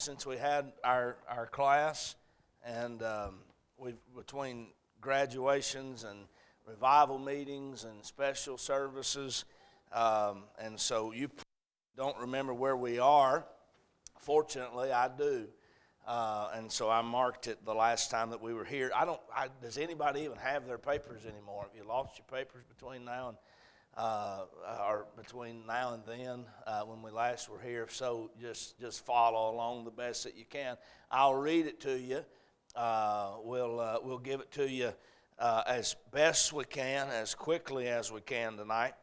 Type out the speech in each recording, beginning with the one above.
since we had our, our class, and um, we've between graduations and revival meetings and special services, um, and so you don't remember where we are. Fortunately, I do, uh, and so I marked it the last time that we were here. I don't. I, does anybody even have their papers anymore? Have you lost your papers between now and? Uh, or between now and then uh, when we last were here. So just just follow along the best that you can. I'll read it to you. Uh, we'll uh, we'll give it to you uh, as best we can, as quickly as we can tonight.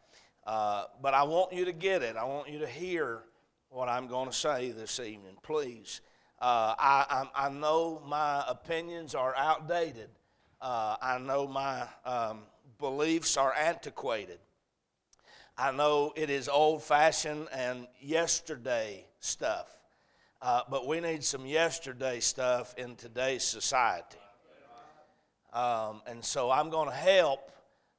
Uh, but I want you to get it. I want you to hear what I'm going to say this evening, please. I, I, I know my opinions are outdated. I know my um, beliefs are antiquated. I know it is old fashioned and yesterday stuff, uh, but we need some yesterday stuff in today's society. Um, and so I'm going to help.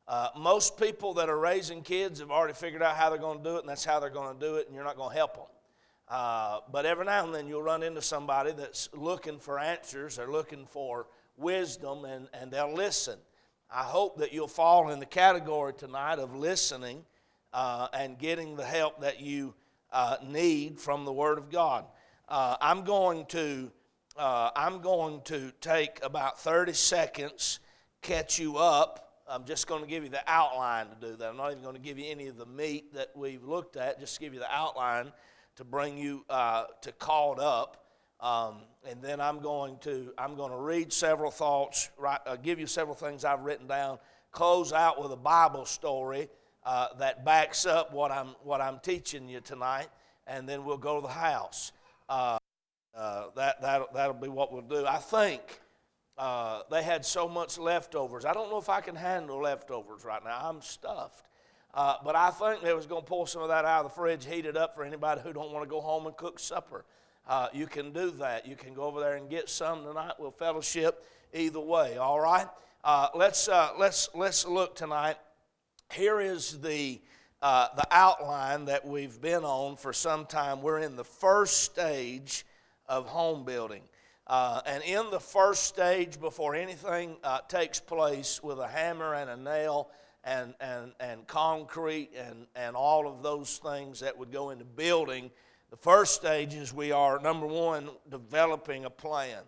Uh, most people that are raising kids have already figured out how they're going to do it, and that's how they're going to do it, and you're not going to help them. Uh, but every now and then you'll run into somebody that's looking for answers, they're looking for wisdom, and, and they'll listen. I hope that you'll fall in the category tonight of listening uh, and getting the help that you uh, need from the Word of God. Uh, I'm going to uh, I'm going to take about 30 seconds, catch you up. I'm just going to give you the outline to do that. I'm not even going to give you any of the meat that we've looked at. Just give you the outline to bring you uh, to caught up. Um, and then I'm going to I'm going to read several thoughts, right, uh, give you several things I've written down, close out with a Bible story, uh, that backs up what I'm, what I'm teaching you tonight, and then we'll go to the house. Uh, uh, that, that'll, that'll be what we'll do. I think uh, they had so much leftovers. I don't know if I can handle leftovers right now. I'm stuffed. Uh, but I think they was going to pull some of that out of the fridge, heat it up for anybody who don't want to go home and cook supper. Uh, you can do that. You can go over there and get some tonight. We'll fellowship either way. All right. let's let's let's look tonight here is the, uh, the outline that we've been on for some time. We're in the first stage of home building. Uh, and in the first stage, before anything uh, takes place with a hammer and a nail and, and, and concrete and, and all of those things that would go into building, the first stage is we are, number one, developing a plan.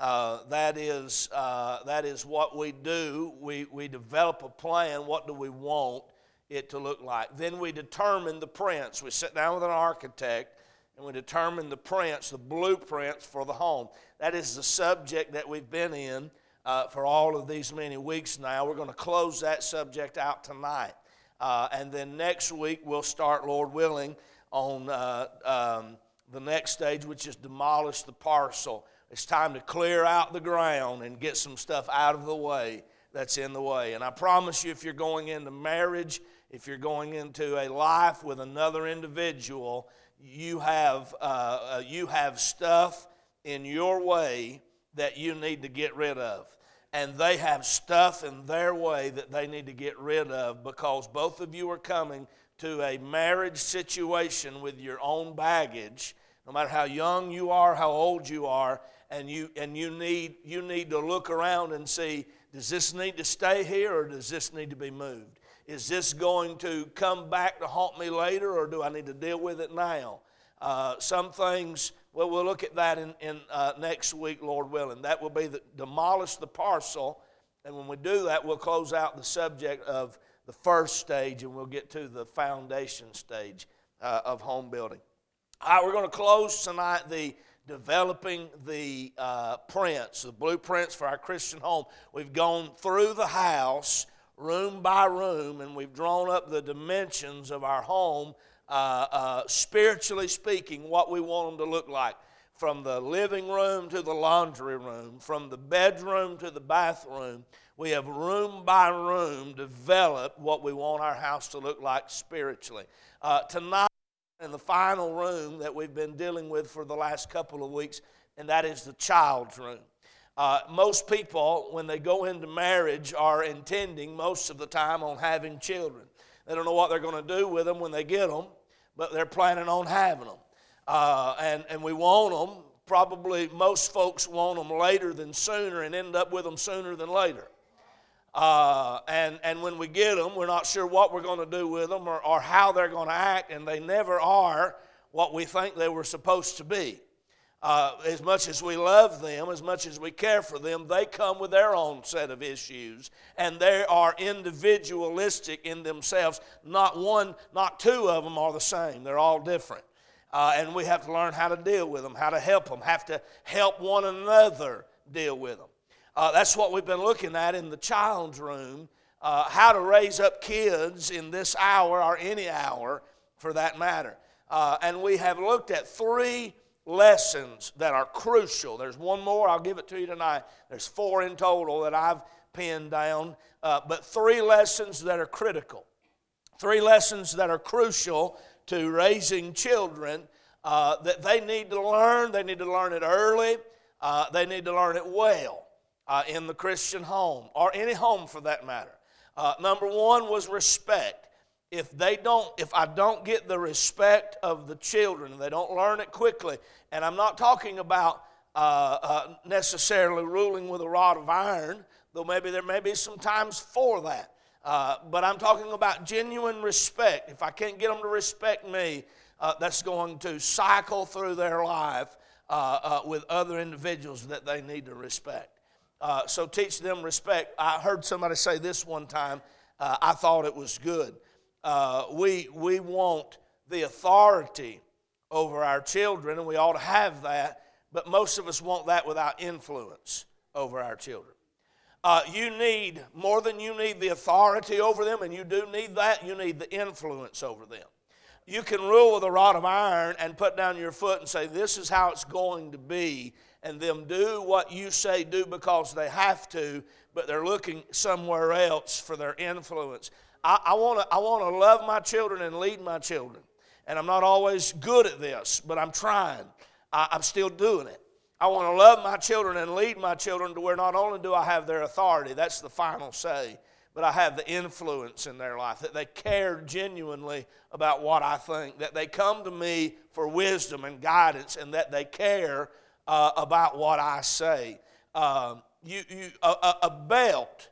Uh, that, is, uh, that is what we do. We, we develop a plan. What do we want it to look like? Then we determine the prints. We sit down with an architect and we determine the prints, the blueprints for the home. That is the subject that we've been in uh, for all of these many weeks now. We're going to close that subject out tonight. Uh, and then next week, we'll start, Lord willing, on uh, um, the next stage, which is demolish the parcel. It's time to clear out the ground and get some stuff out of the way that's in the way. And I promise you, if you're going into marriage, if you're going into a life with another individual, you have, uh, uh, you have stuff in your way that you need to get rid of. And they have stuff in their way that they need to get rid of because both of you are coming to a marriage situation with your own baggage, no matter how young you are, how old you are, and you and you need you need to look around and see does this need to stay here or does this need to be moved? Is this going to come back to haunt me later or do i need to deal with it now? Uh, some things well we'll look at that in, in uh, next week lord willing. That will be the, demolish the parcel and when we do that we'll close out the subject of the first stage and we'll get to the foundation stage uh, of home building. All right we're going to close tonight the developing the uh, prints, the blueprints for our Christian home. We've gone through the house, room by room, and we've drawn up the dimensions of our home, uh, uh, spiritually speaking, what we want them to look like. From the living room to the laundry room, from the bedroom to the bathroom, we have room by room developed what we want our house to look like spiritually. Uh, tonight, in the final room that we've been dealing with for the last couple of weeks, and that is the child's room. Uh, most people, when they go into marriage, are intending most of the time on having children. They don't know what they're going to do with them when they get them, but they're planning on having them. Uh, and, and we want them probably most folks want them later than sooner and end up with them sooner than later. Uh, and, and when we get them, we're not sure what we're going to do with them or, or how they're going to act, and they never are what we think they were supposed to be. Uh, as much as we love them, as much as we care for them, they come with their own set of issues, and they are individualistic in themselves. Not one, not two of them are the same, they're all different. Uh, and we have to learn how to deal with them, how to help them, have to help one another deal with them. Uh, that's what we've been looking at in the child's room uh, how to raise up kids in this hour or any hour for that matter. Uh, and we have looked at three lessons that are crucial. There's one more, I'll give it to you tonight. There's four in total that I've pinned down, uh, but three lessons that are critical. Three lessons that are crucial to raising children uh, that they need to learn. They need to learn it early, uh, they need to learn it well uh, in the Christian home, or any home for that matter. Uh, number one was respect. If they don't if i don't get the respect of the children they don't learn it quickly and i'm not talking about uh, uh, necessarily ruling with a rod of iron though maybe there may be some times for that. Uh, but i'm talking about genuine respect. If i can't get them to respect me uh, that's going to cycle through their life with other individuals that they need to respect so teach them respect i heard somebody say this one time i thought it was good uh, we, we want the authority over our children, and we ought to have that, but most of us want that without influence over our children. Uh, you need, more than you need the authority over them, and you do need that, you need the influence over them. You can rule with a rod of iron and put down your foot and say, This is how it's going to be, and them do what you say do because they have to, but they're looking somewhere else for their influence. I, want to I want to love my children and lead my children. And I'm not always good at this, but I'm trying. I, I'm still doing it. I want to love my children and lead my children to where not only do I have their authority, that's the final say, but I have the influence in their life, that they care genuinely about what I think, that they come to me for wisdom and guidance, and that they care uh, about what I say. Uh, you, you, a, a belt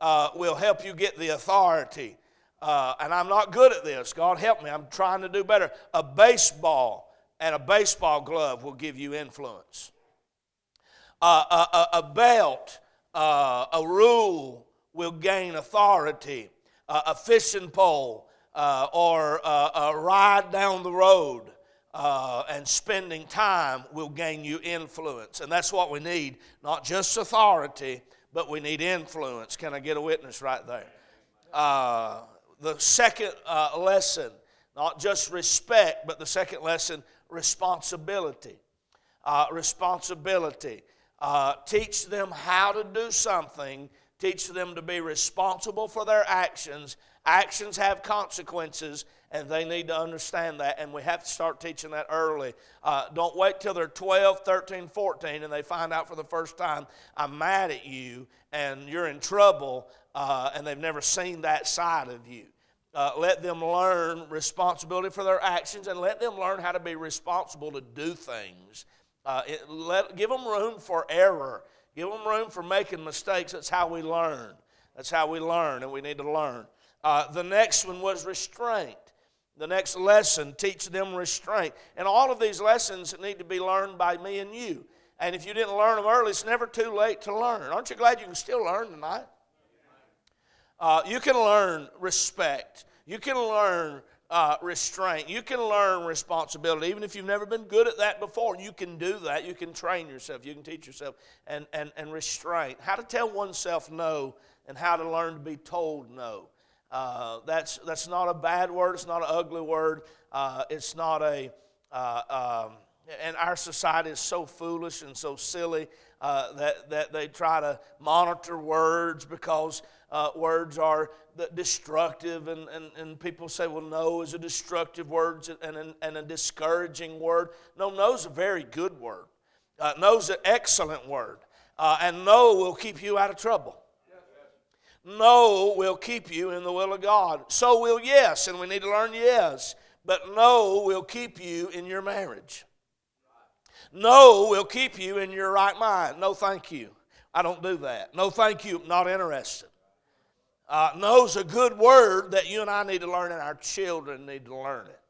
uh, will help you get the authority. Uh, and I'm not good at this. God help me. I'm trying to do better. A baseball and a baseball glove will give you influence. Uh, a, a, a, belt, uh, a rule will gain authority. a fishing pole uh, or a ride down the road uh, and spending time will gain you influence. And that's what we need, not just authority, but we need influence. Can I get a witness right there? Uh, the second uh, lesson, not just respect, but the second lesson, responsibility. Uh, responsibility. Uh, teach them how to do something, teach them to be responsible for their actions. Actions have consequences, and they need to understand that, and we have to start teaching that early. Uh, don't wait till they're 12, 13, 14, and they find out for the first time, I'm mad at you, and you're in trouble, uh, and they've never seen that side of you. Uh, let them learn responsibility for their actions and let them learn how to be responsible to do things. Uh, it, let, give them room for error, give them room for making mistakes. That's how we learn. That's how we learn, and we need to learn. Uh, the next one was restraint. The next lesson, teach them restraint. And all of these lessons need to be learned by me and you. And if you didn't learn them early, it's never too late to learn. Aren't you glad you can still learn tonight? Uh, you can learn respect. You can learn uh, restraint. You can learn responsibility. Even if you've never been good at that before, you can do that. You can train yourself. You can teach yourself. And, and, and restraint. How to tell oneself no and how to learn to be told no. Uh, that's, that's not a bad word, it's not an ugly word, uh, it's not a, uh, um, and our society is so foolish and so silly uh, that, that they try to monitor words because uh, words are destructive, and, and, and people say, well, no is a destructive word and, and, and a discouraging word. No, no is a very good word. Uh, no is an excellent word. and no will keep you out of trouble. No will keep you in the will of God. So will yes, and we need to learn yes. But no will keep you in your marriage. No will keep you in your right mind. No, thank you. I don't do that. No, thank you. Not interested. Uh, no's a good word that you and I need to learn, and our children need to learn it.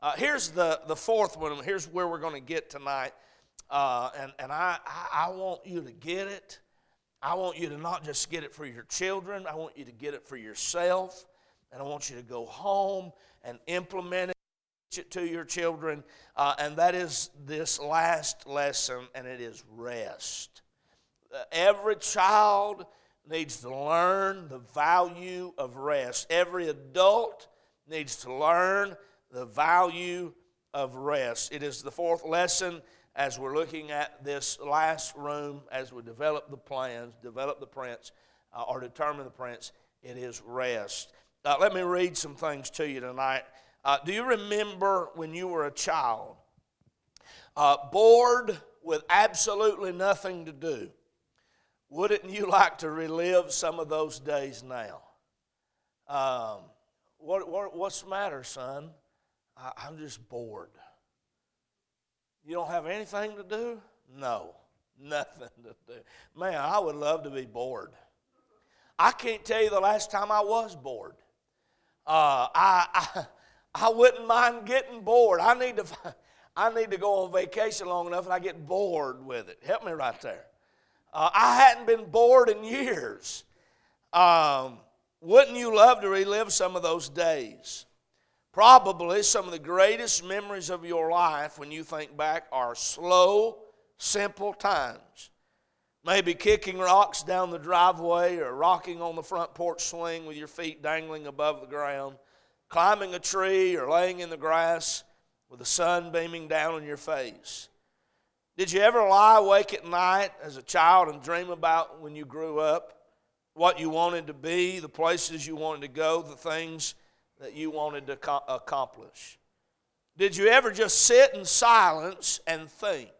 Uh, here's the, the fourth one. Here's where we're going to get tonight. Uh, and and I, I, I want you to get it. I want you to not just get it for your children, I want you to get it for yourself. And I want you to go home and implement it teach it to your children. Uh, and that is this last lesson, and it is rest. Uh, every child needs to learn the value of rest. Every adult needs to learn the value of rest. It is the fourth lesson as we're looking at this last room, as we develop the plans, develop the prints, uh, or determine the prints, it is rest. Uh, let me read some things to you tonight. Uh, do you remember when you were a child, uh, bored with absolutely nothing to do? Wouldn't you like to relive some of those days now? Um, what, what, what's the matter, son? I, I'm just bored. You don't have anything to do? No, nothing to do. Man, I would love to be bored. I can't tell you the last time I was bored. Uh, I, I, I wouldn't mind getting bored. I need to, I need to go on vacation long enough and I get bored with it. Help me right there. Uh, I hadn't been bored in years. Um, wouldn't you love to relive some of those days? Probably some of the greatest memories of your life when you think back are slow, simple times. Maybe kicking rocks down the driveway or rocking on the front porch swing with your feet dangling above the ground, climbing a tree or laying in the grass with the sun beaming down on your face. Did you ever lie awake at night as a child and dream about when you grew up, what you wanted to be, the places you wanted to go, the things that you wanted to accomplish? Did you ever just sit in silence and think?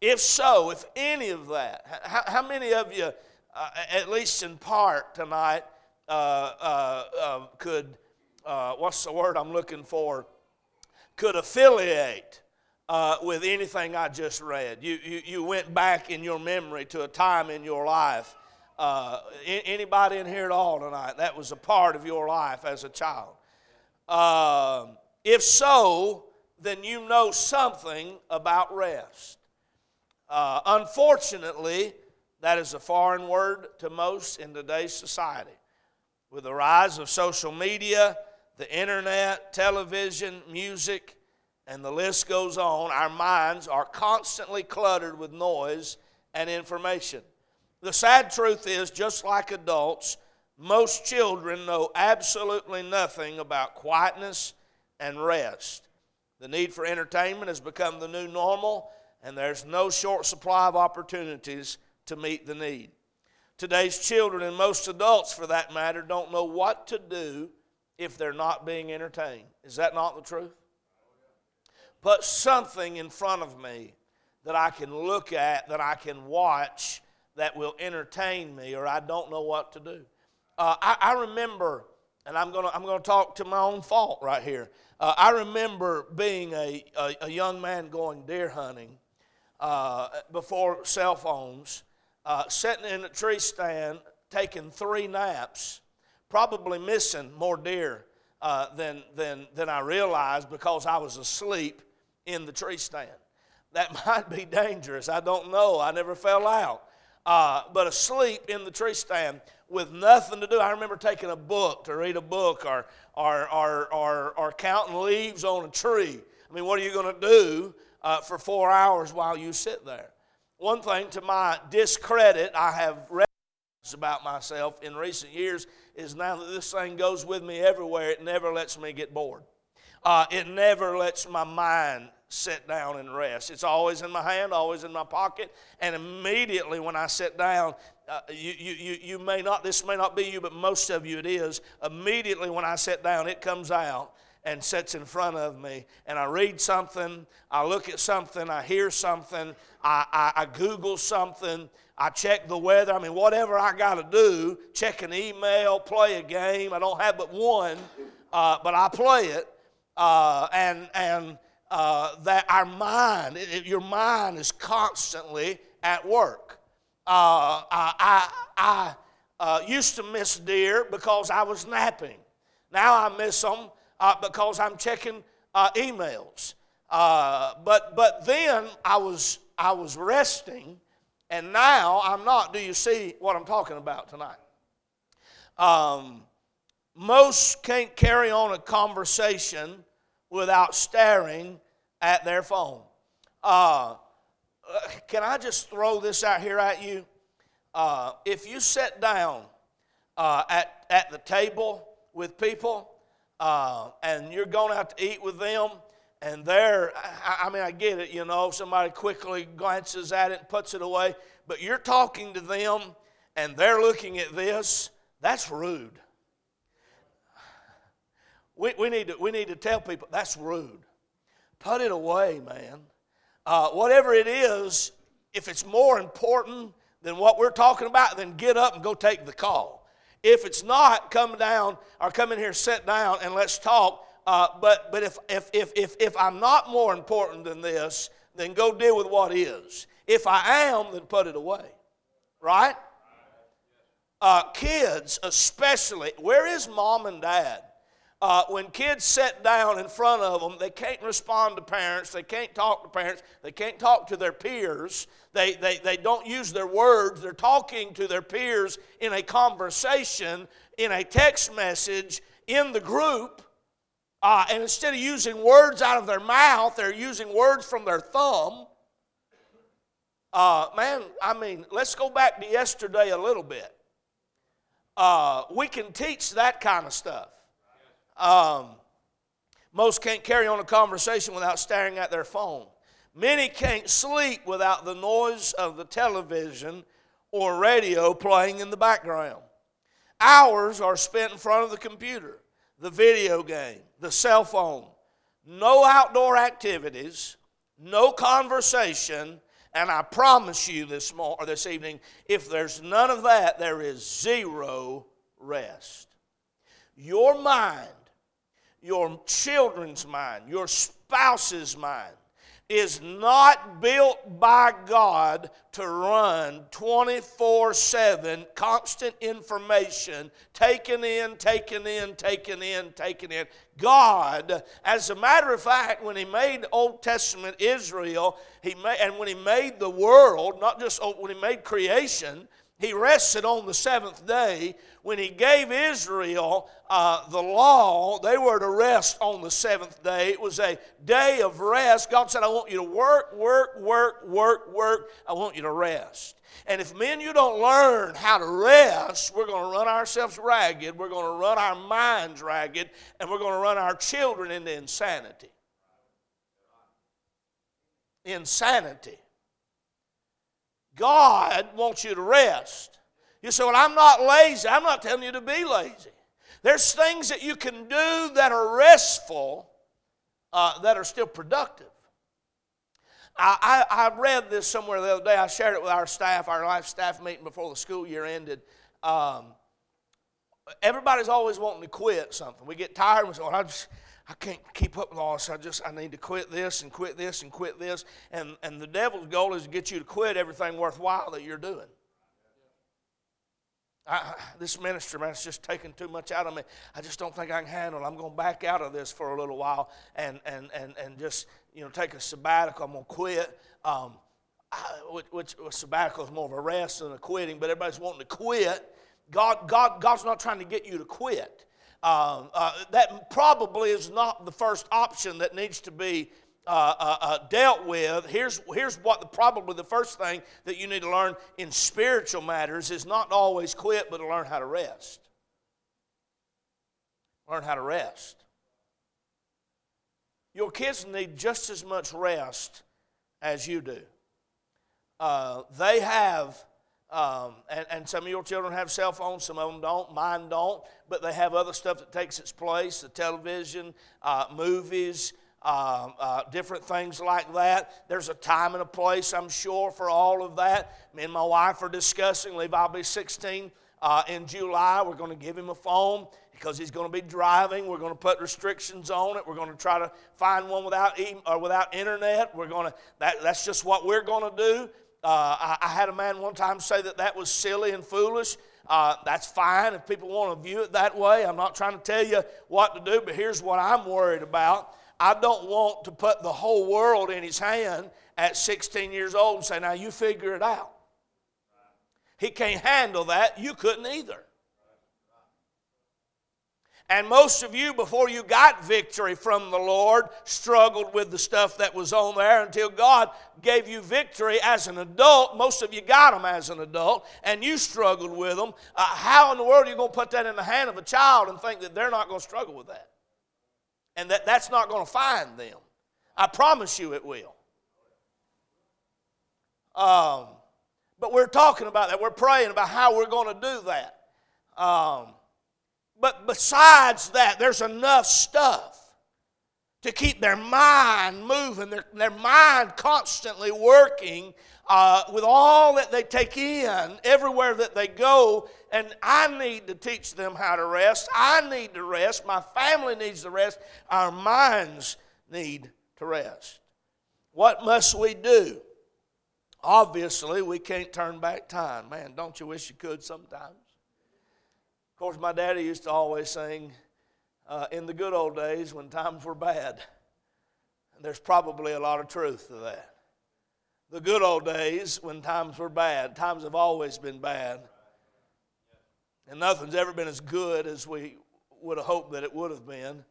If so, if any of that, how, how many of you, uh, at least in part tonight, uh, uh, uh could, uh, what's the word I'm looking for, could affiliate uh, with anything I just read? You, you, you went back in your memory to a time in your life uh, anybody in here at all tonight? That was a part of your life as a child. Uh, if so, then you know something about rest. Uh, unfortunately, that is a foreign word to most in today's society. With the rise of social media, the internet, television, music, and the list goes on, our minds are constantly cluttered with noise and information. The sad truth is, just like adults, most children know absolutely nothing about quietness and rest. The need for entertainment has become the new normal, and there's no short supply of opportunities to meet the need. Today's children, and most adults for that matter, don't know what to do if they're not being entertained. Is that not the truth? Put something in front of me that I can look at, that I can watch, that will entertain me, or I don't know what to do. Uh, I, I, remember, and I'm going to I'm gonna talk to my own fault right here. Uh, I remember being a, a, a, young man going deer hunting uh, before cell phones, uh, sitting in a tree stand, taking three naps, probably missing more deer uh, than, than, than I realized because I was asleep in the tree stand. That might be dangerous. I don't know. I never fell out uh, but asleep in the tree stand with nothing to do. I remember taking a book to read a book or, or, or, or, or counting leaves on a tree. I mean, what are you going to do uh, for four hours while you sit there? One thing to my discredit, I have read about myself in recent years is now that this thing goes with me everywhere, it never lets me get bored. Uh, it never lets my mind sit down and rest. It's always in my hand, always in my pocket, and immediately when I sit down, uh, you, you, you may not, this may not be you, but most of you it is. Immediately when I sit down, it comes out and sits in front of me, and I read something, I look at something, I hear something, I, I, I Google something, I check the weather. I mean, whatever I got to do, check an email, play a game. I don't have but one, uh, but I play it. Uh, and and uh, that our mind, it, your mind is constantly at work. Uh, I, I, uh, used to miss deer because I was napping. Now I miss them uh, because I'm checking uh, emails. But, but then I was, I was resting, and now I'm not. Do you see what I'm talking about tonight? Um, most can't carry on a conversation without staring at their phone. Uh, can I just throw this out here at you? Uh, if you sit down uh, at, at the table with people uh, and you're going out to eat with them, and they're, I, I mean, I get it, you know, somebody quickly glances at it and puts it away, but you're talking to them and they're looking at this, that's rude. We, we, need to, we need to tell people that's rude. Put it away, man. Uh, whatever it is, if it's more important than what we're talking about, then get up and go take the call. If it's not, come down or come in here, sit down, and let's talk. Uh, but but if, if, if, if, if I'm not more important than this, then go deal with what is. If I am, then put it away. Right? Uh, kids, especially, where is mom and dad? Uh, when kids sit down in front of them, they can't respond to parents, they can't talk to parents, they can't talk to their peers, they, they, they don't use their words, they're talking to their peers in a conversation, in a text message, in the group. Uh, and instead of using words out of their mouth, they're using words from their thumb. Uh, man, I mean, let's go back to yesterday a little bit. Uh, we can teach that kind of stuff. Um, most can't carry on a conversation without staring at their phone. Many can't sleep without the noise of the television or radio playing in the background. Hours are spent in front of the computer, the video game, the cell phone. No outdoor activities, no conversation, and I promise you this, morning or this evening, if there's none of that, there is zero rest. Your mind your children's mind, your spouse's mind, is not built by God to run 24 7 constant information, taken in, taken in, taken in, taken in. God, as a matter of fact, when He made Old Testament Israel, he made, and when He made the world, not just oh, when He made creation, he rested on the seventh day. When he gave Israel uh, the law, they were to rest on the seventh day. It was a day of rest. God said, I want you to work, work, work, work, work. I want you to rest. And if men, you don't learn how to rest, we're going to run ourselves ragged. We're going to run our minds ragged. And we're going to run our children into insanity. Insanity. God wants you to rest. You say, Well, I'm not lazy. I'm not telling you to be lazy. There's things that you can do that are restful uh, that are still productive. I, I, I, read this somewhere the other day. I shared it with our staff, our life staff meeting before the school year ended. Um, everybody's always wanting to quit something. We get tired and we say, well, I just, I can't keep up all. I just I need to quit this and quit this and quit this. And and the devil's goal is to get you to quit everything worthwhile that you're doing. I, this ministry, man, it's just taking too much out of me. I just don't think I can handle it. I'm going to back out of this for a little while and, and, and, and just, you know, take a sabbatical. I'm going to quit. Um, I, which, which sabbatical is more of a rest than a quitting, but everybody's wanting to quit. God, God, God's not trying to get you to quit. Uh, uh, that probably is not the first option that needs to be uh, uh, uh, dealt with. Here's, here's what the, probably the first thing that you need to learn in spiritual matters is not to always quit, but to learn how to rest. Learn how to rest. Your kids need just as much rest as you do. Uh, they have um, and, and, some of your children have cell phones, some of them don't. Mine don't, but they have other stuff that takes its place the television, uh, movies, uh, uh, different things like that. There's a time and a place, I'm sure, for all of that. Me and my wife are discussing. Levi will be 16 uh, in July. We're going to give him a phone because he's going to be driving. We're going to put restrictions on it. We're going to try to find one without e- or without internet. We're going to that, that's just what we're going to do. Uh, I, I, had a man one time say that that was silly and foolish. Uh, that's fine if people want to view it that way. I'm not trying to tell you what to do, but here's what I'm worried about. I don't want to put the whole world in his hand at 16 years old and say, now you figure it out. He can't handle that. You couldn't either. And most of you, before you got victory from the Lord, struggled with the stuff that was on there until God gave you victory as an adult. Most of you got them as an adult, and you struggled with them. Uh, how in the world are you going to put that in the hand of a child and think that they're not going to struggle with that? And that that's not going to find them? I promise you it will. Um, but we're talking about that. We're praying about how we're going to do that. Um, but besides that, there's enough stuff to keep their mind moving, their, their mind constantly working uh, with all that they take in, everywhere that they go. And I need to teach them how to rest. I need to rest. My family needs to rest. Our minds need to rest. What must we do? Obviously, we can't turn back time. Man, don't you wish you could sometimes? Of course, my daddy used to always sing uh, in the good old days when times were bad. And there's probably a lot of truth to that. The good old days when times were bad. Times have always been bad. And nothing's ever been as good as we would have hoped that it would have been.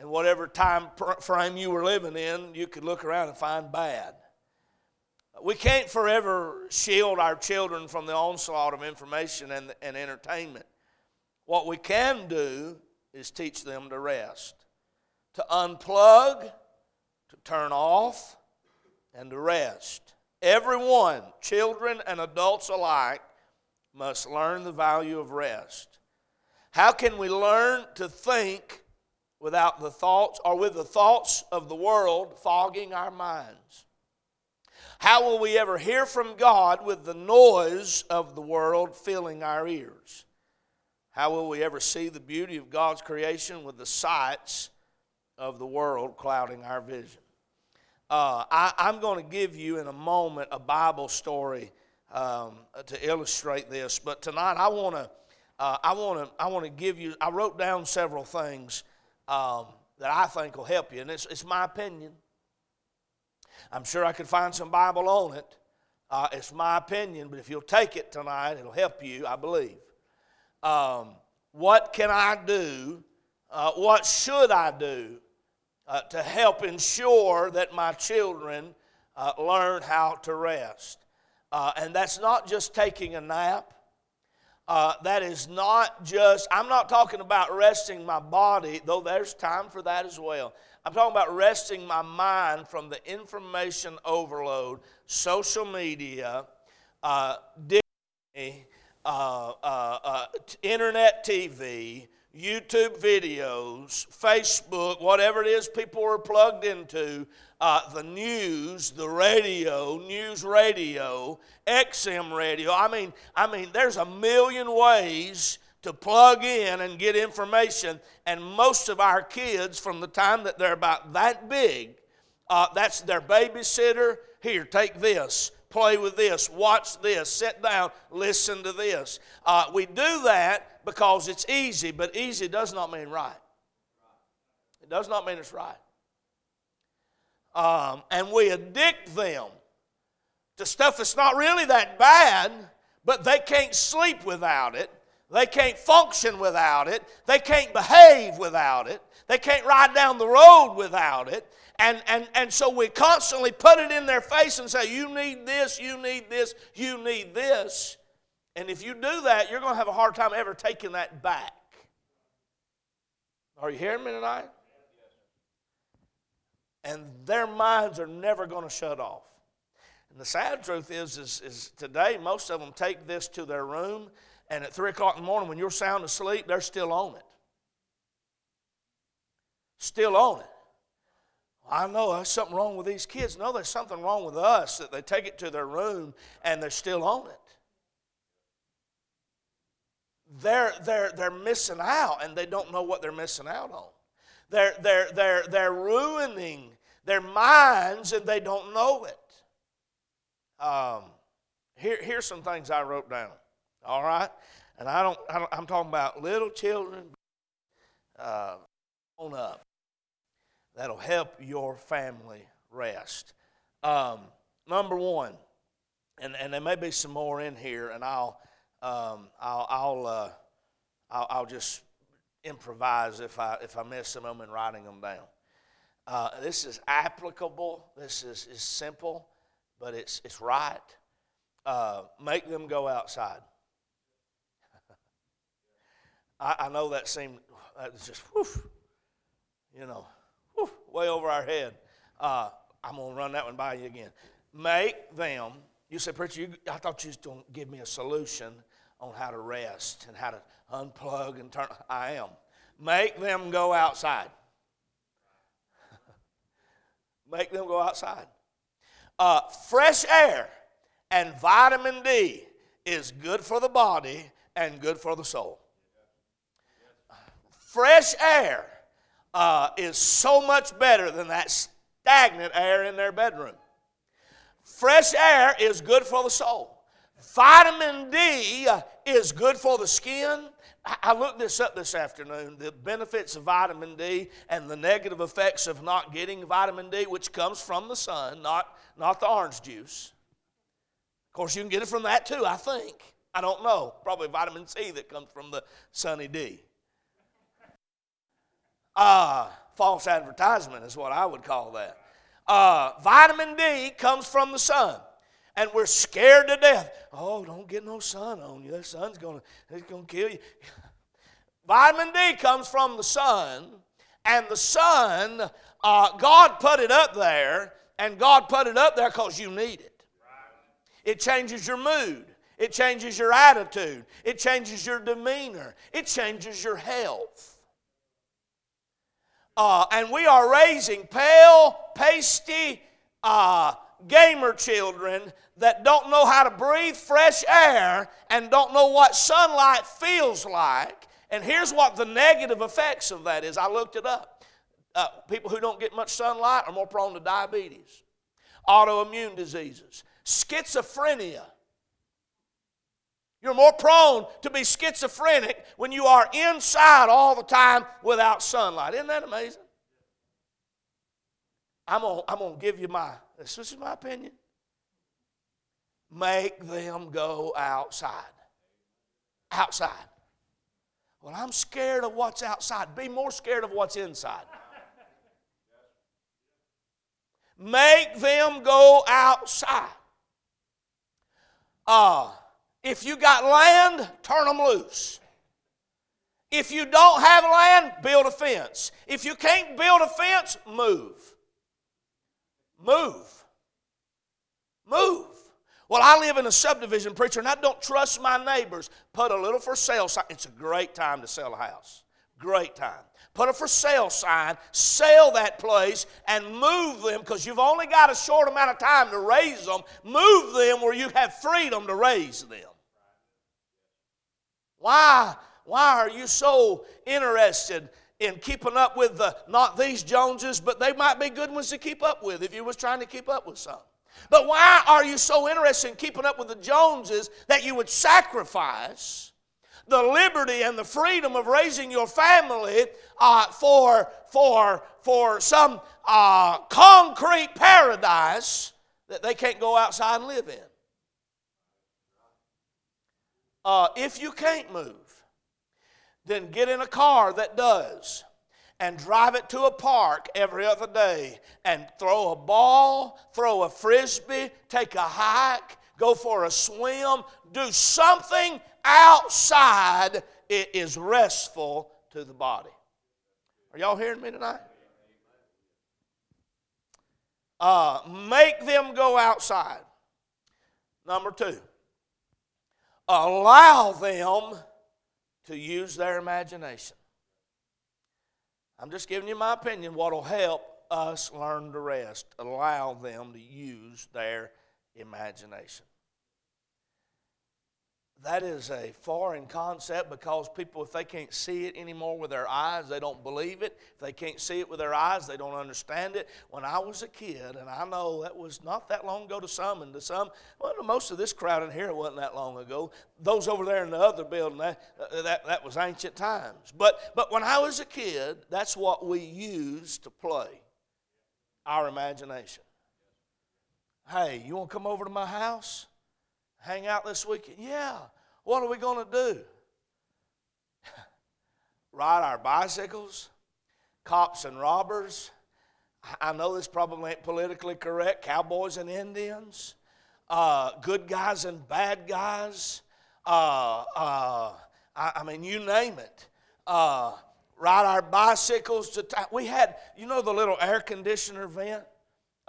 And whatever time frame you were living in, you could look around and find bad. We can't forever shield our children from the onslaught of information and, and entertainment. What we can do is teach them to rest, to unplug, to turn off, and to rest. Everyone, children and adults alike, must learn the value of rest. How can we learn to think without the thoughts or with the thoughts of the world fogging our minds? How will we ever hear from God with the noise of the world filling our ears? How will we ever see the beauty of God's creation with the sights of the world clouding our vision? Uh, I, am going to give you in a moment a Bible story um, to illustrate this, but tonight I want to. Uh, I want to. I want to give you. I wrote down several things um, that I think will help you, and it's, it's my opinion. I'm sure I could find some Bible on it. Uh, it's my opinion, but if you'll take it tonight, it'll help you. I believe um, what can I do? Uh, what should I do uh, to help ensure that my children uh, learn how to rest? Uh, and that's not just taking a nap. Uh, that is not just, I'm not talking about resting my body, though there's time for that as well. I'm talking about resting my mind from the information overload, social media, uh, Disney, uh, uh, uh, internet TV, YouTube videos, Facebook, whatever it is people are plugged into, uh, the news, the radio, news radio, XM radio. I mean, I mean, there's a million ways to plug in and get information, and most of our kids, from the time that they're about that big, uh, that's their babysitter. Here, take this play with this, watch this, sit down, listen to this. Uh, we do that because it's easy, but easy does not mean right. It does not mean it's right. Um, and we addict them to stuff that's not really that bad, but they can't sleep without it. They can't function without it. They can't behave without it. They can't ride down the road without it. And, and, and so we constantly put it in their face and say, You need this, you need this, you need this. And if you do that, you're going to have a hard time ever taking that back. Are you hearing me tonight? And their minds are never going to shut off. And the sad truth is, is, is today, most of them take this to their room, and at 3 o'clock in the morning, when you're sound asleep, they're still on it. Still on it. I know there's something wrong with these kids. No, there's something wrong with us that they take it to their room and they're still on it. they're, they're, they're missing out and they don't know what they're missing out on. They're, they're, they're, they're ruining their minds and they don't know it. Um, here, here's some things I wrote down. All right? And I don't, I am talking about little children uh, on up. That'll help your family rest. Um, number one, and, and there may be some more in here, and I'll, um, I'll, I'll, uh, I'll, I'll, just improvise if I, if I miss them in writing them down. Uh, this is applicable, this is, is simple, but it's, it's right. Uh, make them go outside. I, I, know that seemed, that's just, whew, you know, way over our head. Uh, I'm going to run that one by you again. Make them you say, Preacher, you, I thought you was going to give me a solution on how to rest and how to unplug and turn. I am. Make them go outside. Make them go outside. Uh, fresh air and vitamin D is good for the body and good for the soul. Fresh air uh, is so much better than that stagnant air in their bedroom. Fresh air is good for the soul. Vitamin D is good for the skin. I looked this up this afternoon the benefits of vitamin D and the negative effects of not getting vitamin D, which comes from the sun, not, not the orange juice. Of course, you can get it from that too, I think. I don't know. Probably vitamin C that comes from the sunny D. Uh, false advertisement is what I would call that uh, vitamin D comes from the sun. And we're scared to death. Oh, don't get no sun on you. The sun's to it's gonna kill you. vitamin D comes from the sun. And the sun, uh, God put it up there. And God put it up there because you need it. It changes your mood. It changes your attitude. It changes your demeanor. It changes your health. Uh, and we are raising pale, pasty, uh, gamer children that don't know how to breathe fresh air and don't know what sunlight feels like. And here's what the negative effects of that is. I looked it up. Uh, people who don't get much sunlight are more prone to diabetes, autoimmune diseases, schizophrenia. You're more prone to be schizophrenic when you are inside all the time without sunlight. Isn't that amazing? I'm going I'm to give you my, this is my opinion. Make them go outside. Outside. Well, I'm scared of what's outside. Be more scared of what's inside. Make them go outside. Uh, if you got land, turn them loose. If you don't have land, build a fence. If you can't build a fence, move. Move. Move. Well, I live in a subdivision, preacher, and I don't trust my neighbors. Put a little for sale sign. It's a great time to sell a house. Great time. Put a for sale sign, sell that place, and move them because you've only got a short amount of time to raise them. Move them where you have freedom to raise them. Why, why are you so interested in keeping up with the not these Joneses, but they might be good ones to keep up with if you was trying to keep up with some. But why are you so interested in keeping up with the Joneses that you would sacrifice the liberty and the freedom of raising your family uh, for, for, for some uh, concrete paradise that they can't go outside and live in? Uh, if you can't move, then get in a car that does and drive it to a park every other day and throw a ball, throw a frisbee, take a hike, go for a swim, do something outside. It is restful to the body. Are y'all hearing me tonight? Uh, make them go outside. Number two, allow them to use their imagination. I'm just giving you my opinion, what will help us learn the rest. Allow them to use their imagination. That is a foreign concept because people, if they can't see it anymore with their eyes, they don't believe it. If they can't see it with their eyes, they don't understand it. When I was a kid, and I know that was not that long ago to some, and to some, well, to most of this crowd in here, wasn't that long ago. Those over there in the other building, that, uh, that, that was ancient times. But, but when I was a kid, that's what we used to play our imagination. Hey, you want to come over to my house? Hang out this weekend? Yeah. What are we going to do? Ride our bicycles? Cops and robbers? I know this probably ain't politically correct. Cowboys and Indians? Uh, good guys and bad guys? Uh, uh, I, I, mean, you name it. Uh, ride our bicycles to. T- we had, you know, the little air conditioner vent?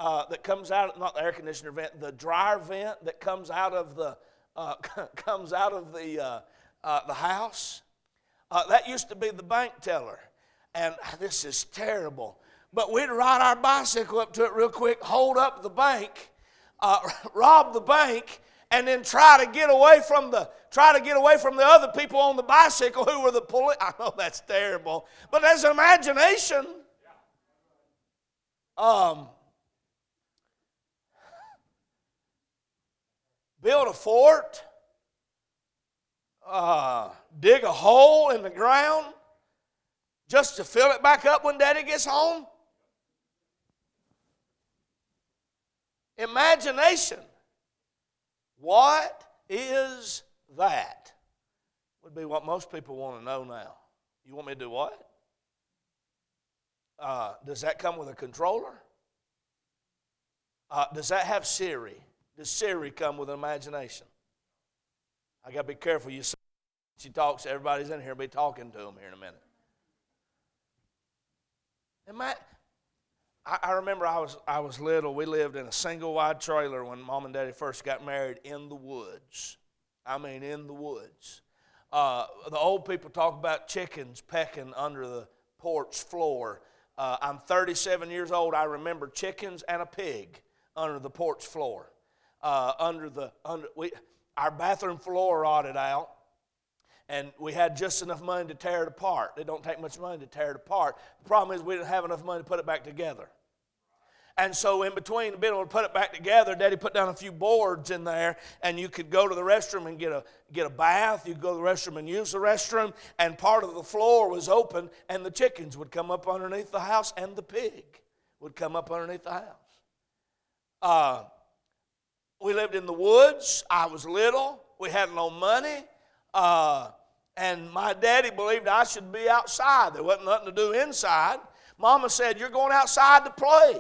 Uh, that comes out, not the air conditioner vent, the dryer vent that comes out of the, uh, comes out of the, uh, uh, the house. Uh, that used to be the bank teller. And this is terrible. But we'd ride our bicycle up to it real quick, hold up the bank, rob the bank, and then try to get away from the try to get away from the other people on the bicycle who were the police. I know that's terrible, but as imagination. Um, build a fort, uh, dig a hole in the ground just to fill it back up when daddy gets home? Imagination. What is that? Would be what most people want to know now. You want me to do what? Uh, does that come with a controller? Uh, does that have Siri? Does Siri come with an imagination? I got to be careful. You see, she talks, everybody's in here, be talking to them here in a minute. My, I, I remember I was, I was little. We lived in a single wide trailer when mom and daddy first got married in the woods. I mean, in the woods. Uh, the old people talk about chickens pecking under the porch floor. Uh, I'm 37 years old. I remember chickens and a pig under the porch floor uh, under the under we our bathroom floor rotted out and we had just enough money to tear it apart. It don't take much money to tear it apart. The problem is we didn't have enough money to put it back together. And so, in between being able to put it back together, Daddy put down a few boards in there, and you could go to the restroom and get a get a bath. You could go to the restroom and use the restroom, and part of the floor was open, and the chickens would come up underneath the house, and the pig would come up underneath the house. Uh, we lived in the woods. I was little. We had no money. Uh, and my daddy believed I should be outside. There wasn't nothing to do inside. Mama said, You're going outside to play.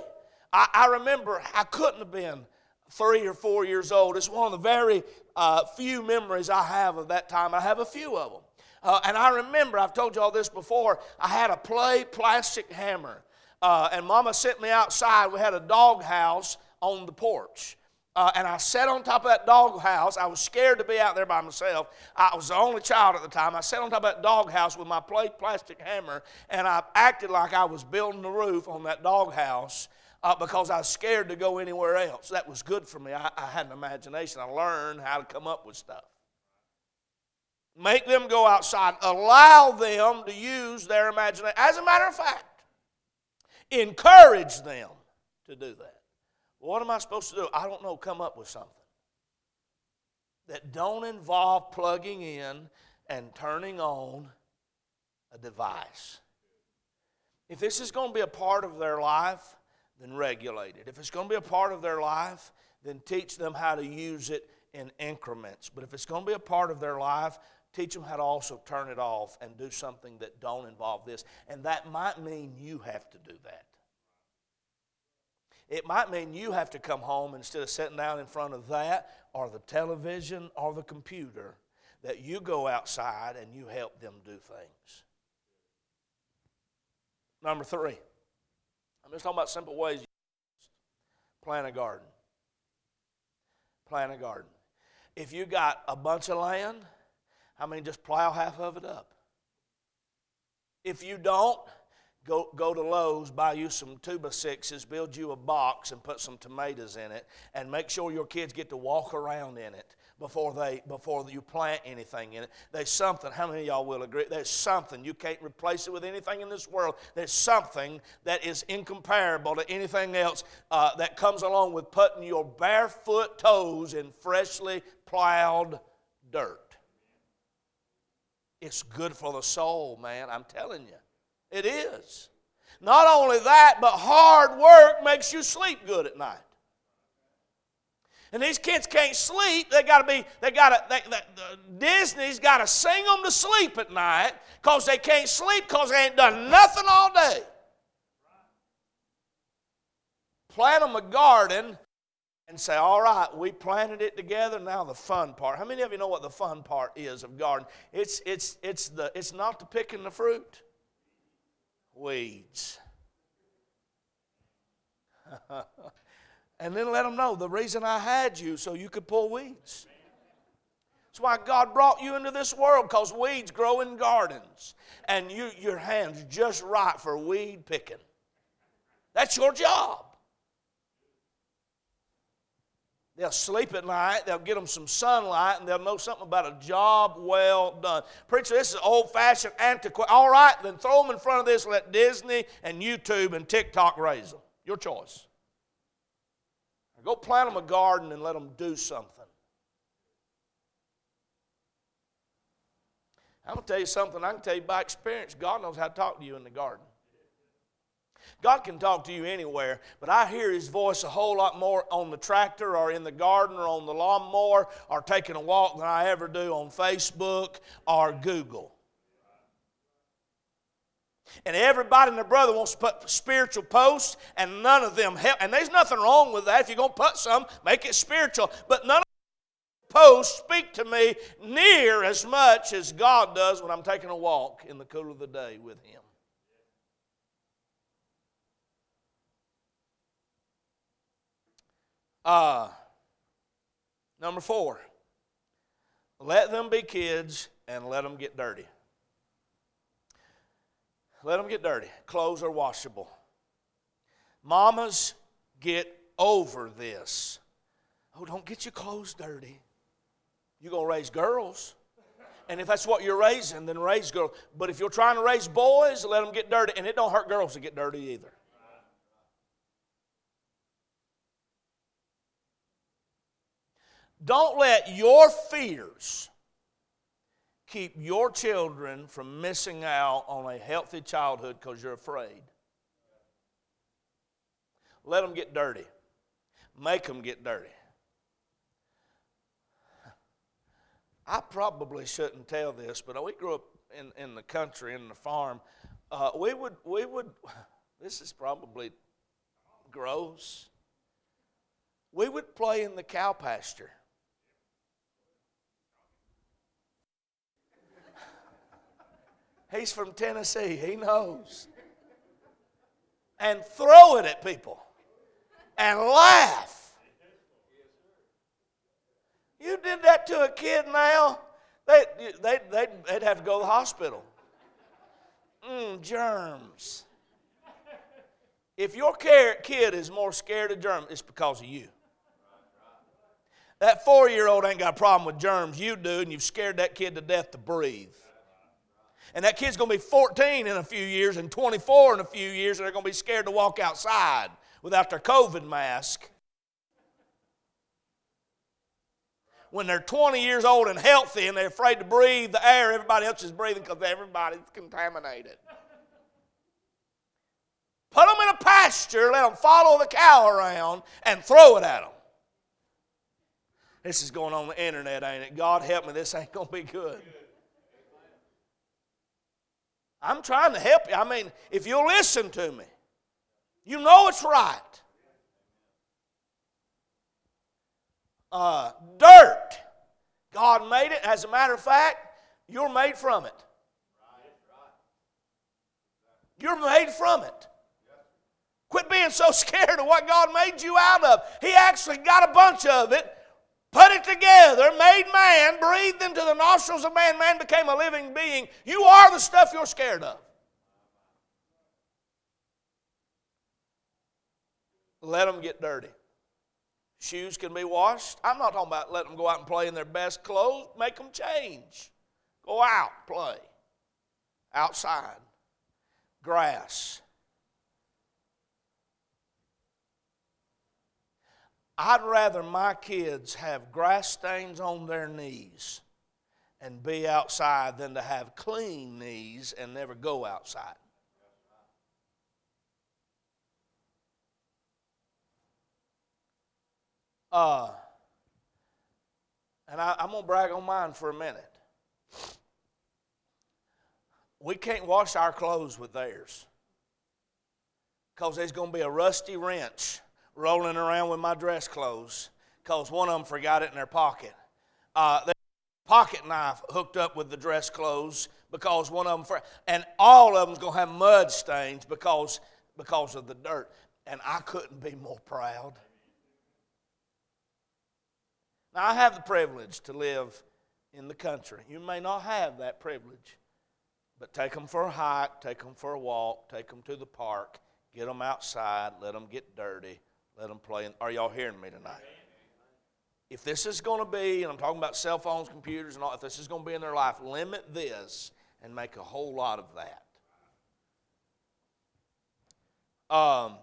I, I remember I couldn't have been three or four years old. It's one of the very uh, few memories I have of that time. I have a few of them. Uh, and I remember, I've told you all this before, I had a play plastic hammer. Uh, and Mama sent me outside. We had a dog house on the porch. Uh, and I sat on top of that dog house. I was scared to be out there by myself. I was the only child at the time. I sat on top of that dog house with my plastic hammer, and I acted like I was building the roof on that dog house uh, because I was scared to go anywhere else. That was good for me. I, I had an imagination. I learned how to come up with stuff. Make them go outside. Allow them to use their imagination. As a matter of fact, encourage them to do that. What am I supposed to do? I don't know. Come up with something that don't involve plugging in and turning on a device. If this is going to be a part of their life, then regulate it. If it's going to be a part of their life, then teach them how to use it in increments. But if it's going to be a part of their life, teach them how to also turn it off and do something that don't involve this. And that might mean you have to do that. It might mean you have to come home instead of sitting down in front of that or the television or the computer, that you go outside and you help them do things. Number three, I'm just talking about simple ways. Plant a garden. Plant a garden. If you got a bunch of land, I mean, just plow half of it up. If you don't, Go, go to Lowe's, buy you some by sixes, build you a box, and put some tomatoes in it, and make sure your kids get to walk around in it before they before you plant anything in it. There's something. How many of y'all will agree? There's something you can't replace it with anything in this world. There's something that is incomparable to anything else uh, that comes along with putting your barefoot toes in freshly plowed dirt. It's good for the soul, man. I'm telling you. It is. Not only that, but hard work makes you sleep good at night. And these kids can't sleep. They got to be, they got to, they, they, Disney's got to sing them to sleep at night because they can't sleep because they ain't done nothing all day. Plant them a garden and say, all right, we planted it together. Now the fun part. How many of you know what the fun part is of garden? It's, it's, it's, the, it's not the picking the fruit weeds. and then let them know the reason I had you so you could pull weeds. That's why God brought you into this world because weeds grow in gardens and you, your hand's just right for weed picking. That's your job. They'll sleep at night, they'll get them some sunlight, and they'll know something about a job well done. Preacher, this is old fashioned, antiquated. All right, then throw them in front of this, let Disney and YouTube and TikTok raise them. Your choice. Go plant them a garden and let them do something. I'm going to tell you something I can tell you by experience. God knows how to talk to you in the garden. God can talk to you anywhere, but I hear His voice a whole lot more on the tractor or in the garden or on the lawnmower or taking a walk than I ever do on Facebook or Google. And everybody and their brother wants to put spiritual posts, and none of them help. And there's nothing wrong with that. If you're going to put some, make it spiritual. But none of those posts speak to me near as much as God does when I'm taking a walk in the cool of the day with Him. Uh, number four, let them be kids and let them get dirty. Let them get dirty. Clothes are washable. Mamas, get over this. Oh, don't get your clothes dirty. You're going to raise girls. And if that's what you're raising, then raise girls. But if you're trying to raise boys, let them get dirty. And it don't hurt girls to get dirty either. Don't let your fears keep your children from missing out on a healthy childhood because you're afraid. Let them get dirty. Make them get dirty. I probably shouldn't tell this, but we grew up in, in the country, in the farm. Uh, we would, we would, this is probably gross. We would play in the cow pasture. He's from Tennessee. He knows. And throw it at people and laugh. You did that to a kid now, they, they, they'd, they'd have to go to the hospital. Mm, germs. If your kid is more scared of germs, it's because of you. That four year old ain't got a problem with germs. You do, and you've scared that kid to death to breathe. And that kid's going to be 14 in a few years and 24 in a few years, and they're going to be scared to walk outside without their COVID mask. When they're 20 years old and healthy and they're afraid to breathe the air everybody else is breathing because everybody's contaminated. Put them in a pasture, let them follow the cow around, and throw it at them. This is going on the internet, ain't it? God help me, this ain't going to be good. I'm trying to help you. I mean, if you'll listen to me, you know it's right. Uh, dirt. God made it. As a matter of fact, you're made from it. You're made from it. Quit being so scared of what God made you out of. He actually got a bunch of it put it together, made man, breathed into the nostrils of man, man became a living being. You are the stuff you're scared of. Let them get dirty. Shoes can be washed. I'm not talking about letting them go out and play in their best clothes. Make them change. Go out, play. Outside. Grass. I'd rather my kids have grass stains on their knees and be outside than to have clean knees and never go outside. Uh, and I, I'm going to brag on mine for a minute. We can't wash our clothes with theirs because there's going to be a rusty wrench rolling around with my dress clothes because one of them forgot it in their pocket. Uh, a pocket knife hooked up with the dress clothes because one of them, for, and all of them's going to have mud stains because, because of the dirt. And I couldn't be more proud. Now, I have the privilege to live in the country. You may not have that privilege, but take them for a hike, take them for a walk, take them to the park, get them outside, let them get dirty, let them play. And Are y'all hearing me tonight? If this is going to be, and I'm talking about cell phones, computers, and all, if this is going to be in their life, limit this and make a whole lot of that. Um,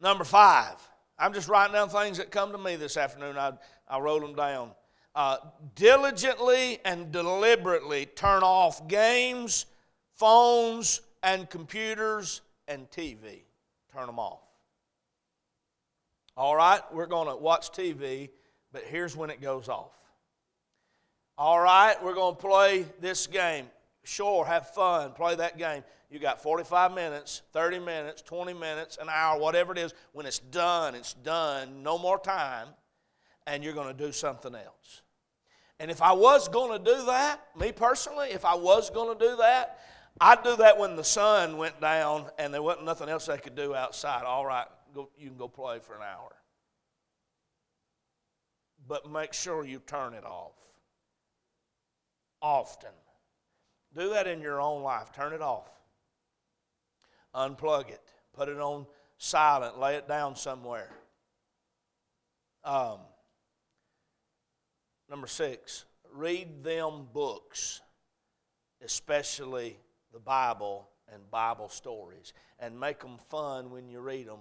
number five. I'm just writing down things that come to me this afternoon. I, I wrote them down. Uh, diligently and deliberately turn off games, phones, and computers and TV. Turn them off. All right, we're going to watch TV, but here's when it goes off. All right, we're going to play this game. Sure, have fun, play that game. You got 45 minutes, 30 minutes, 20 minutes, an hour, whatever it is. When it's done, it's done. No more time. And you're going to do something else. And if I was going to do that, me personally, if I was going to do that, I'd do that when the sun went down and there wasn't nothing else they could do outside. All right, go, you can go play for an hour. But make sure you turn it off. Often. Do that in your own life. Turn it off. Unplug it. Put it on silent. Lay it down somewhere. Um, number six, read them books, especially the Bible and Bible stories, and make them fun when you read them.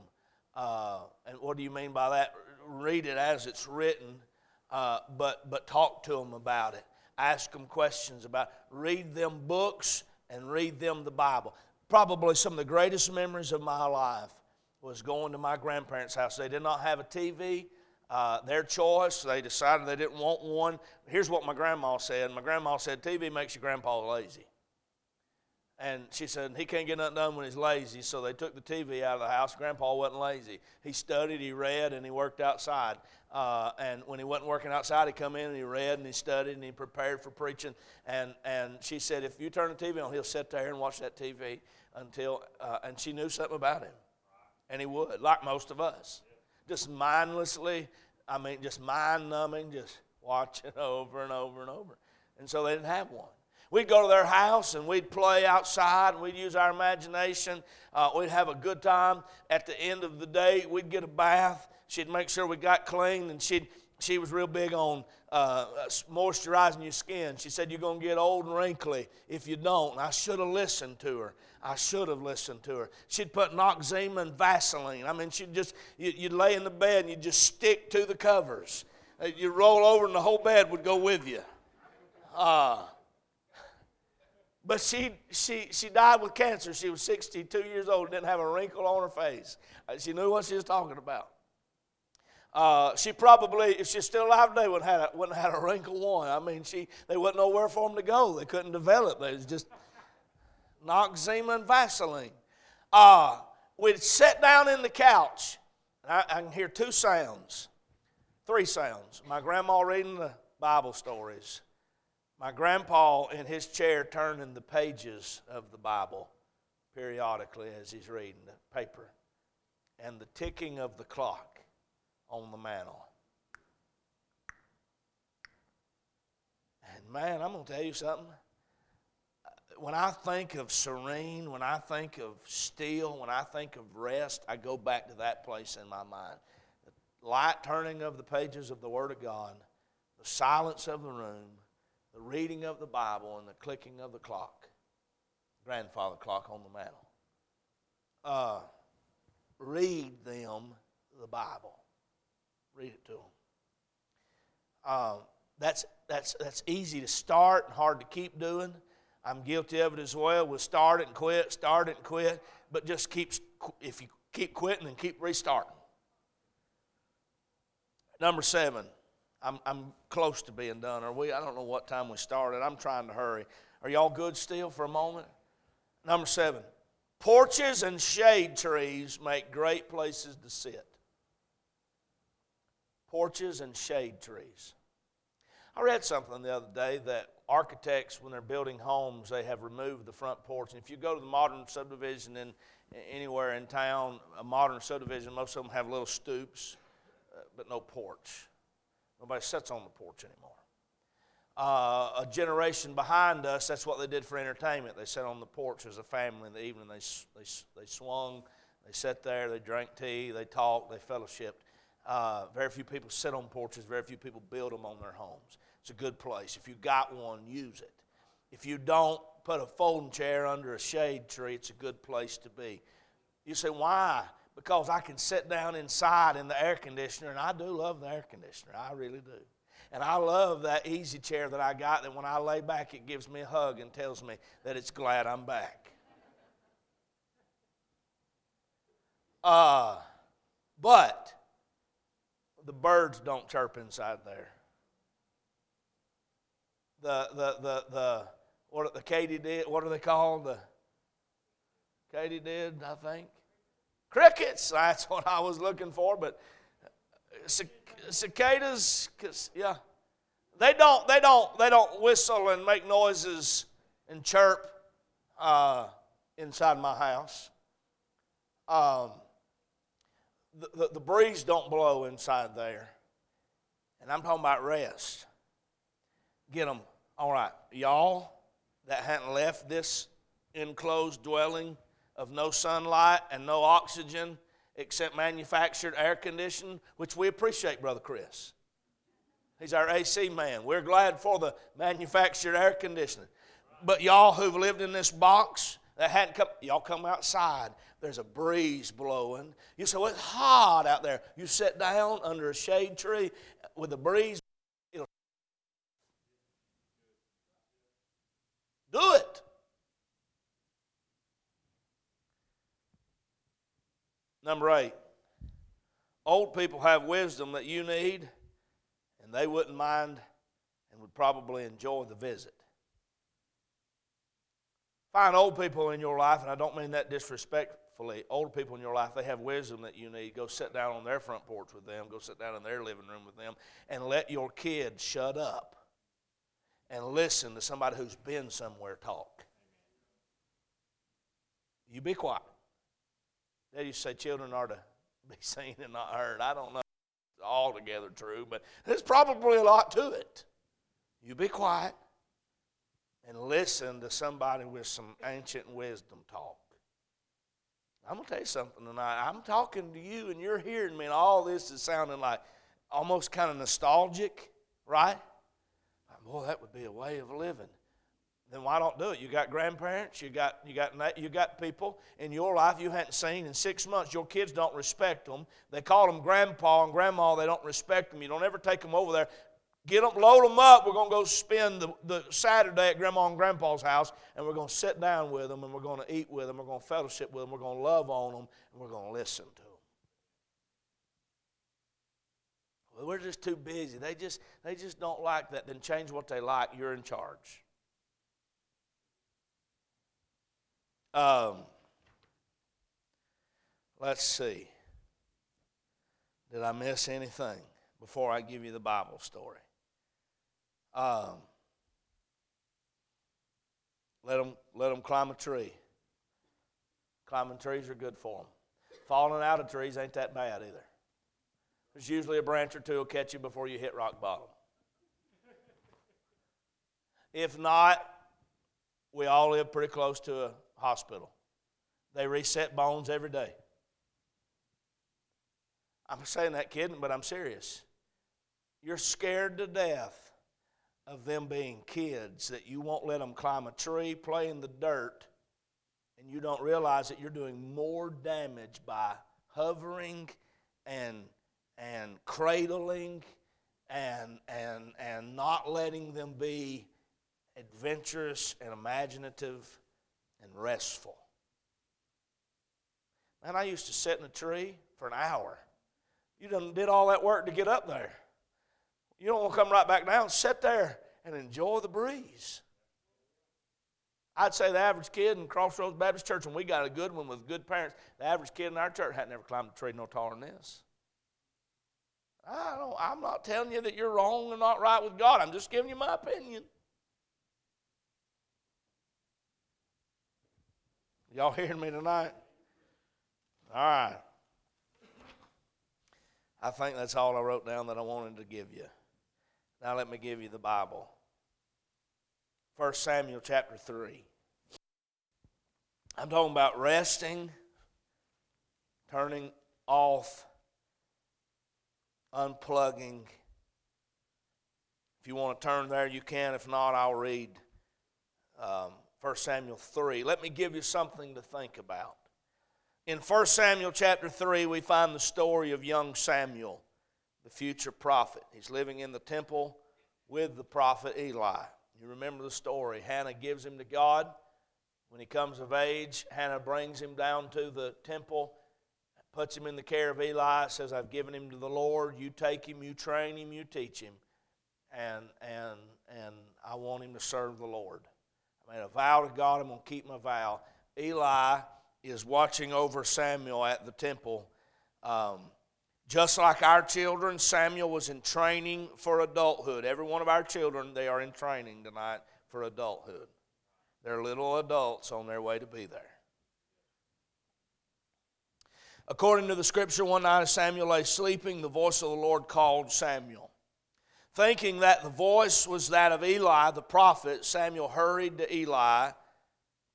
Uh, and what do you mean by that? Read it as it's written, uh, but but talk to them about it. Ask them questions about. It. Read them books and read them the Bible. Probably some of the greatest memories of my life was going to my grandparents' house. They did not have a TV. Uh, their choice. They decided they didn't want one. Here's what my grandma said. My grandma said, TV makes your grandpa lazy. And she said, he can't get nothing done when he's lazy. So they took the TV out of the house. Grandpa wasn't lazy. He studied, he read, and he worked outside. Uh, and when he wasn't working outside, he'd come in and he read and he studied and he prepared for preaching. And, and she said, if you turn the TV on, he'll sit there and watch that TV until, uh, and she knew something about him. And he would, like most of us. Just mindlessly, I mean, just mind numbing, just watching over and over and over. And so they didn't have one. We'd go to their house and we'd play outside and we'd use our imagination. Uh, we'd have a good time. At the end of the day, we'd get a bath. She'd make sure we got clean and she'd, she was real big on uh, moisturizing your skin. She said, You're going to get old and wrinkly if you don't. And I should have listened to her. I should have listened to her. She'd put Noxzema and Vaseline. I mean, she'd just, you, would lay in the bed and you'd just stick to the covers. Uh, you'd roll over and the whole bed would go with you. Uh, but she, she, she died with cancer. She was 62 years old, didn't have a wrinkle on her face. Uh, she knew what she was talking about. Uh, she probably, if she's still alive today, wouldn't have, wouldn't have had a wrinkle one. I mean, she, they wasn't nowhere for them to go. They couldn't develop. They was just Noxzema and Vaseline. Uh, we'd sit down in the couch. I, I can hear two sounds, three sounds. My grandma reading the Bible stories my grandpa in his chair turning the pages of the Bible periodically as he's reading the paper, and the ticking of the clock on the mantle. And man, I'm going to tell you something. when I think of serene, when I think of still, when I think of rest, I go back to that place in my mind. The light turning of the pages of the Word of God, the silence of the room, the reading of the Bible, and the clicking of the clock, grandfather clock on the mantle. Uh, read them the Bible. Read it to them. Uh, that's, that's, that's easy to start and hard to keep doing. I'm guilty of it as well. We'll start it and quit, start it and quit, but just keep, if you keep quitting and keep restarting. Number seven, I'm, I'm close to being done. Are we? I don't know what time we started. I'm trying to hurry. Are y'all good still for a moment? Number seven, porches and shade trees make great places to sit. Porches and shade trees. I read something the other day that architects, when they're building homes, they have removed the front porch. And if you go to the modern subdivision in anywhere in town, a modern subdivision, most of them have little stoops, uh, but no porch. Nobody sits on the porch anymore. Uh, a generation behind us, that's what they did for entertainment. They sat on the porch as a family in the evening. They, they, they swung, they sat there, they drank tea, they talked, they fellowshipped. Uh, very few people sit on porches, very few people build them on their homes. It's a good place. If you got one, use it. If you don't, put a folding chair under a shade tree. It's a good place to be. You say, why? Because I can sit down inside in the air conditioner, and I do love the air conditioner. I really do. And I love that easy chair that I got that when I lay back, it gives me a hug and tells me that it's glad I'm back. Uh, but the birds don't chirp inside there the the the the what the katydid what are they called the katydid I think crickets. That's what I was looking for but cicadas because, yeah. They don't they don't they don't whistle and make noises and chirp uh, inside my house. Um, the, the, the breeze don't blow inside there. And I'm talking about rest. Get them all right, y'all that hadn't left this enclosed dwelling of no sunlight and no oxygen except manufactured air conditioning, which we appreciate, Brother Chris. He's our AC man. We're glad for the manufactured air conditioning. But y'all who've lived in this box that hadn't come, y'all come outside. There's a breeze blowing. You say, well, it's hot out there. You sit down under a shade tree with a breeze Do it. Number eight, old people have wisdom that you need, and they wouldn't mind and would probably enjoy the visit. Find old people in your life, and I don't mean that disrespectfully. Old people in your life, they have wisdom that you need. Go sit down on their front porch with them, go sit down in their living room with them, and let your kids shut up and listen to somebody who's been somewhere talk. You be quiet. They used to say children are to be seen and not heard. I don't know it's altogether true, but there's probably a lot to it. You be quiet and listen to somebody with some ancient wisdom talk. I'm going to tell you something tonight. I'm talking to you and you're hearing me, and all this is sounding like almost kind of nostalgic, right? boy, that would be a way of living. Then why don't do it? You got grandparents, you got you got you got people in your life you hadn't seen in six months. Your kids don't respect them. They call them grandpa and grandma. They don't respect them. You don't ever take them over there. Get them, load them up. We're going to go spend the, the Saturday at grandma and grandpa's house, and we're going to sit down with them, and we're going to eat with them, we're going to fellowship with them, we're going to love on them, and we're going to listen to them. Well, we're just too busy. They just, they just don't like that. Then change what they like. You're in charge. Um, let's see. Did I miss anything before I give you the Bible story? Um, let them, let them climb a tree. Climbing trees are good for them. Falling out of trees ain't that bad either. There's usually a branch or two will catch you before you hit rock bottom. If not, we all live pretty close to a hospital. They reset bones every day. I'm saying that kidding, but I'm serious. You're scared to death of them being kids that you won't let them climb a tree, play in the dirt, and you don't realize that you're doing more damage by hovering and and cradling and and and not letting them be adventurous and imaginative and restful. Man, I used to sit in a tree for an hour. You done did all that work to get up there. You don't want to come right back down. Sit there and enjoy the breeze. I'd say the average kid in Crossroads Baptist Church, and we got a good one with good parents, the average kid in our church had never climbed a tree no taller than this. I don't, I'm not telling you that you're wrong or not right with God. I'm just giving you my opinion. Y'all hearing me tonight? All right. I think that's all I wrote down that I wanted to give you. Now let me give you the Bible. 1 Samuel chapter 3. I'm talking about resting, turning off, unplugging. If you want to turn there, you can. If not, I'll read um, 1 Samuel 3. Let me give you something to think about. In 1 Samuel chapter 3, we find the story of young Samuel, the future prophet. He's living in the temple with the prophet Eli. You remember the story. Hannah gives him to God. When he comes of age, Hannah brings him down to the temple, puts him in the care of Eli, says, I've given him to the Lord. You take him, you train him, you teach him. And, and, and I want him to serve the Lord. Made a vow to God, I'm going to keep my vow. Eli is watching over Samuel at the temple. Um, just like our children, Samuel was in training for adulthood. Every one of our children, they are in training tonight for adulthood. They're little adults on their way to be there. According to the scripture, one night as Samuel lay sleeping, the voice of the Lord called Samuel. Thinking that the voice was that of Eli, the prophet, Samuel hurried to Eli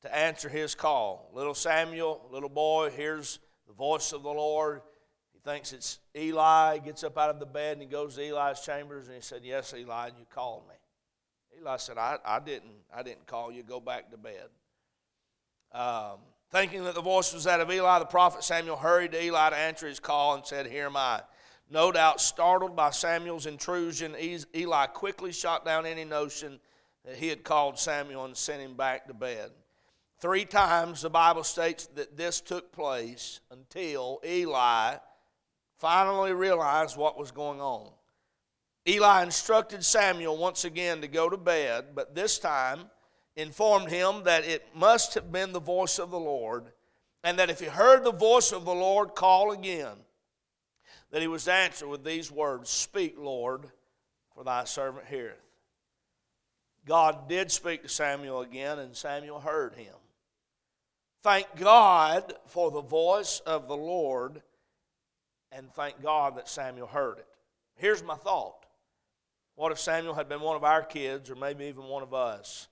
to answer his call. Little Samuel, little boy, hears the voice of the Lord. He thinks it's Eli. He gets up out of the bed and he goes to Eli's chambers and he said, Yes, Eli, you called me. Eli said, I, I, didn't, I didn't call you. Go back to bed. Um, thinking that the voice was that of Eli, the prophet Samuel hurried to Eli to answer his call and said, Here am I. No doubt startled by Samuel's intrusion, Eli quickly shot down any notion that he had called Samuel and sent him back to bed. Three times the Bible states that this took place until Eli finally realized what was going on. Eli instructed Samuel once again to go to bed, but this time informed him that it must have been the voice of the Lord, and that if he heard the voice of the Lord call again, that he was answered with these words Speak, Lord, for thy servant heareth. God did speak to Samuel again, and Samuel heard him. Thank God for the voice of the Lord, and thank God that Samuel heard it. Here's my thought What if Samuel had been one of our kids, or maybe even one of us?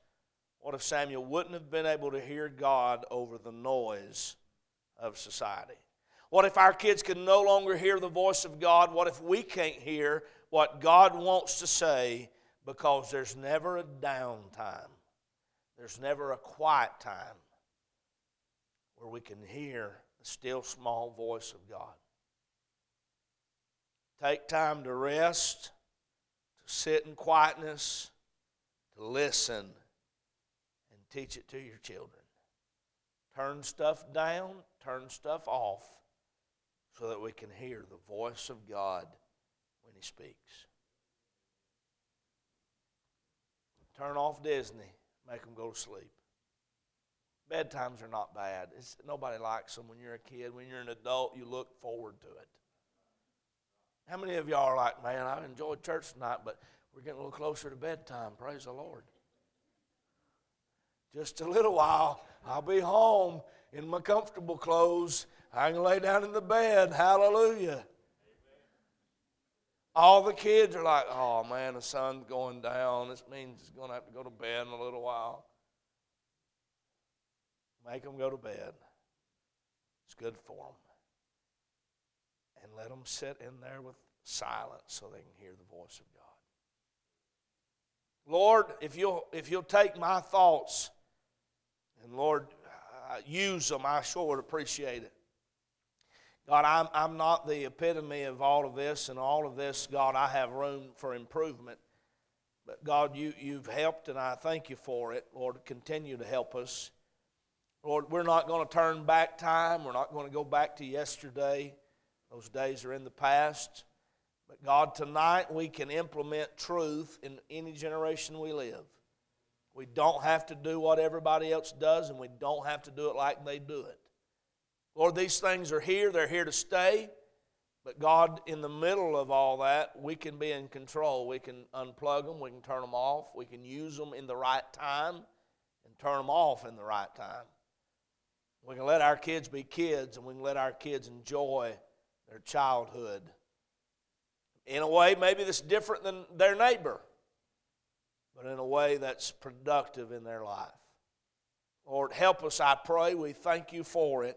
What if Samuel wouldn't have been able to hear God over the noise of society? What if our kids can no longer hear the voice of God? What if we can't hear what God wants to say because there's never a downtime? There's never a quiet time where we can hear the still small voice of God. Take time to rest, to sit in quietness, to listen, and teach it to your children. Turn stuff down, turn stuff off, so that we can hear the voice of God when He speaks. Turn off Disney, make them go to sleep. Bedtimes are not bad. It's, nobody likes them when you're a kid. When you're an adult, you look forward to it. How many of y'all are like, man, I enjoyed church tonight, but we're getting a little closer to bedtime. Praise the Lord. Just a little while, I'll be home in my comfortable clothes. I can lay down in the bed. Hallelujah. All the kids are like, oh man, the sun's going down. This means it's going to have to go to bed in a little while. make them go to bed. It's good for them. And let them sit in there with silence so they can hear the voice of God. Lord, if you'll, if you'll take my thoughts and Lord, uh, use them, I sure would appreciate it. God, I'm, I'm not the epitome of all of this, and all of this, God, I have room for improvement. But God, you, you've helped, and I thank you for it. Lord, continue to help us. Lord, we're not going to turn back time. We're not going to go back to yesterday. Those days are in the past. But God, tonight we can implement truth in any generation we live. We don't have to do what everybody else does, and we don't have to do it like they do it. Lord, these things are here, they're here to stay. But God, in the middle of all that, we can be in control. We can unplug them, we can turn them off, we can use them in the right time and turn them off in the right time. We can let our kids be kids and we can let our kids enjoy their childhood. In a way, maybe that's different than their neighbor, but in a way that's productive in their life. Lord, help us, I pray. We thank you for it.